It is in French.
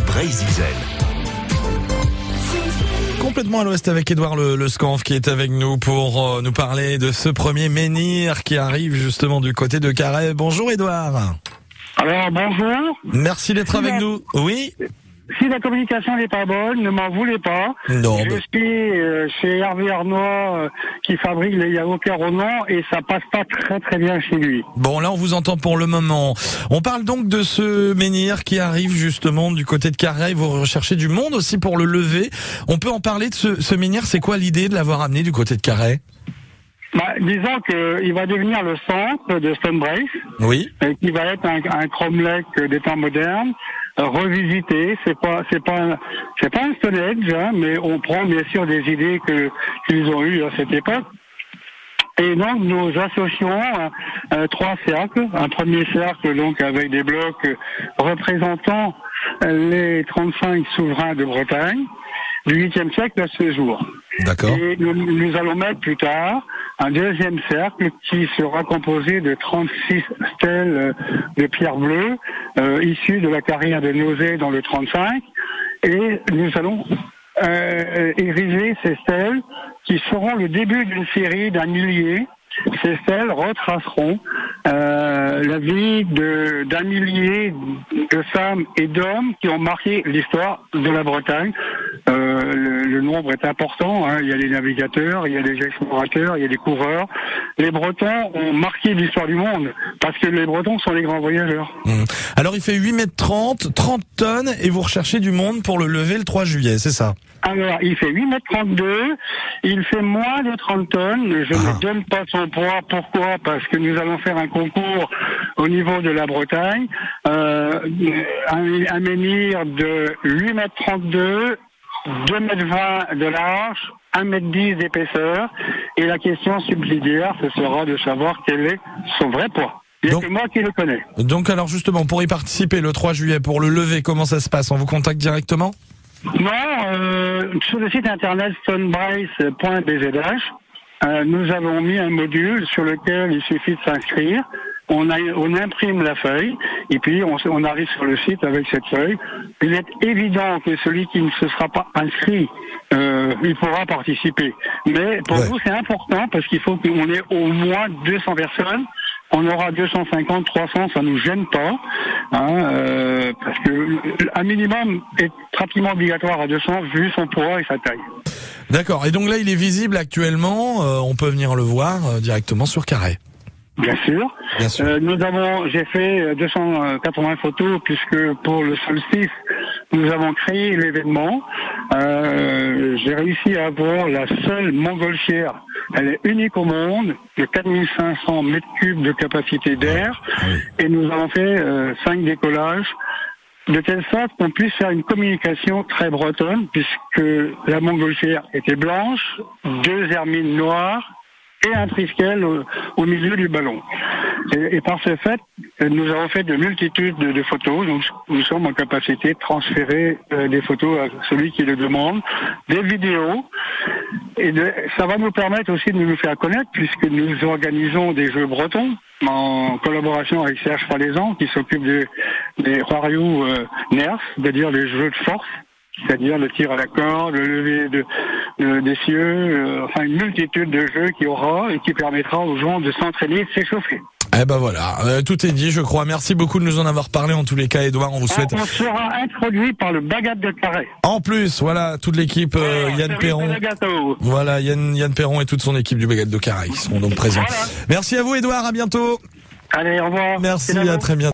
Brésil. Complètement à l'ouest avec Édouard le, le Scanf qui est avec nous pour euh, nous parler de ce premier menhir qui arrive justement du côté de Carhaix. Bonjour Édouard. Alors bonjour. Merci d'être avec nous. Oui Si la communication n'est pas bonne, ne m'en voulez pas. Non. Je bah- suis euh, chez Hervé Arnois euh, qui fabrique les yaourts Ronan et ça passe pas très très bien chez lui. Bon, là, on vous entend pour le moment. On parle donc de ce menhir qui arrive justement du côté de Carhaix. Vous recherchez du monde aussi pour le lever. On peut en parler de ce, ce menhir. C'est quoi l'idée de l'avoir amené du côté de Carhaix Bah, disons qu'il va devenir le centre de Stonebrace, Oui. euh, qui va être un, un cromlech des temps modernes, revisité. C'est pas c'est pas c'est pas un Stone Age, hein, mais on prend bien sûr des idées que qu'ils ont eues à cette époque. Et donc nous associons euh, trois cercles. Un premier cercle donc avec des blocs représentant les 35 souverains de Bretagne du 8e siècle à ce jour. D'accord. Et nous, nous allons mettre plus tard un deuxième cercle qui sera composé de 36 stèles euh, de pierre bleue euh, issues de la carrière de Nausée dans le 35. Et nous allons euh, ériger ces stèles qui seront le début d'une série d'un millier. Ces stèles retraceront euh, la vie d'un millier de femmes et d'hommes qui ont marqué l'histoire de la Bretagne. Euh, le, le nombre est important. hein. Il y a les navigateurs, il y a les explorateurs, il y a les coureurs. Les Bretons ont marqué l'histoire du monde parce que les Bretons sont les grands voyageurs. Hum. Alors, il fait 8 mètres 30, 30 tonnes et vous recherchez du monde pour le lever le 3 juillet, c'est ça? Alors, il fait 8 mètres 32, il fait moins de 30 tonnes. Je Ah. ne donne pas son poids. Pourquoi? Parce que nous allons faire un concours au niveau de la Bretagne. Euh, un, un menhir de 8 mètres 32, 2 mètres 20 de large, 1 mètre 10 d'épaisseur. Et la question subsidiaire, ce sera de savoir quel est son vrai poids. Il Donc- que moi qui le connais. Donc, alors justement, pour y participer le 3 juillet, pour le lever, comment ça se passe? On vous contacte directement? Non, euh, sur le site internet stonebrace.bzh, euh, nous avons mis un module sur lequel il suffit de s'inscrire. On, a- on imprime la feuille et puis on, arrive sur le site avec cette feuille. Il est évident que celui qui ne se sera pas inscrit, euh, il pourra participer. Mais pour Ouais. vous, c'est important parce qu'il faut qu'on ait au moins 200 personnes. On aura 250, 300, ça nous gêne pas, hein, euh, parce que un minimum est pratiquement obligatoire à 200 vu son poids et sa taille. D'accord. Et donc là, il est visible actuellement. euh, on peut venir le voir euh, directement sur Carré. Bien sûr. Bien sûr. Euh, nous avons, j'ai fait euh, 280 photos puisque pour le solstice, nous avons créé l'événement. Euh, j'ai réussi à avoir la seule montgolfière. Elle est unique au monde, de 4500 mètres cubes de capacité d'air. Oui. Et nous avons fait euh, cinq décollages de telle sorte qu'on puisse faire une communication très bretonne puisque la montgolfière était blanche, deux hermines noires et un triskel au, au milieu du ballon. Et, et par ce fait, nous avons fait de multitudes de, de photos. Donc, nous sommes en capacité de transférer euh, des photos à celui qui le demande, des vidéos. Et de- ça va nous permettre aussi de nous faire connaître puisque nous organisons des jeux bretons en collaboration avec Serge Falaisan qui s'occupe des, Rariou euh, Nerf, c'est-à-dire les jeux de force c'est-à-dire le tir à la corde, le lever de, de- des cieux, euh, enfin une multitude de jeux qu'il y aura et qui permettra aux gens de s'entraîner et de s'échauffer. Eh ben voilà, euh, tout est dit, je crois. Merci beaucoup de nous en avoir parlé en tous les cas, Edouard. On vous souhaite. On sera introduit par le bagat de carré. En plus, voilà, toute l'équipe, euh, Yann Perron. Voilà, Yann, Yann Perron et toute son équipe du Baguette de Carré qui seront donc présents. Voilà. Merci à vous, Edouard. À bientôt. Allez, au revoir. Merci, à très bientôt.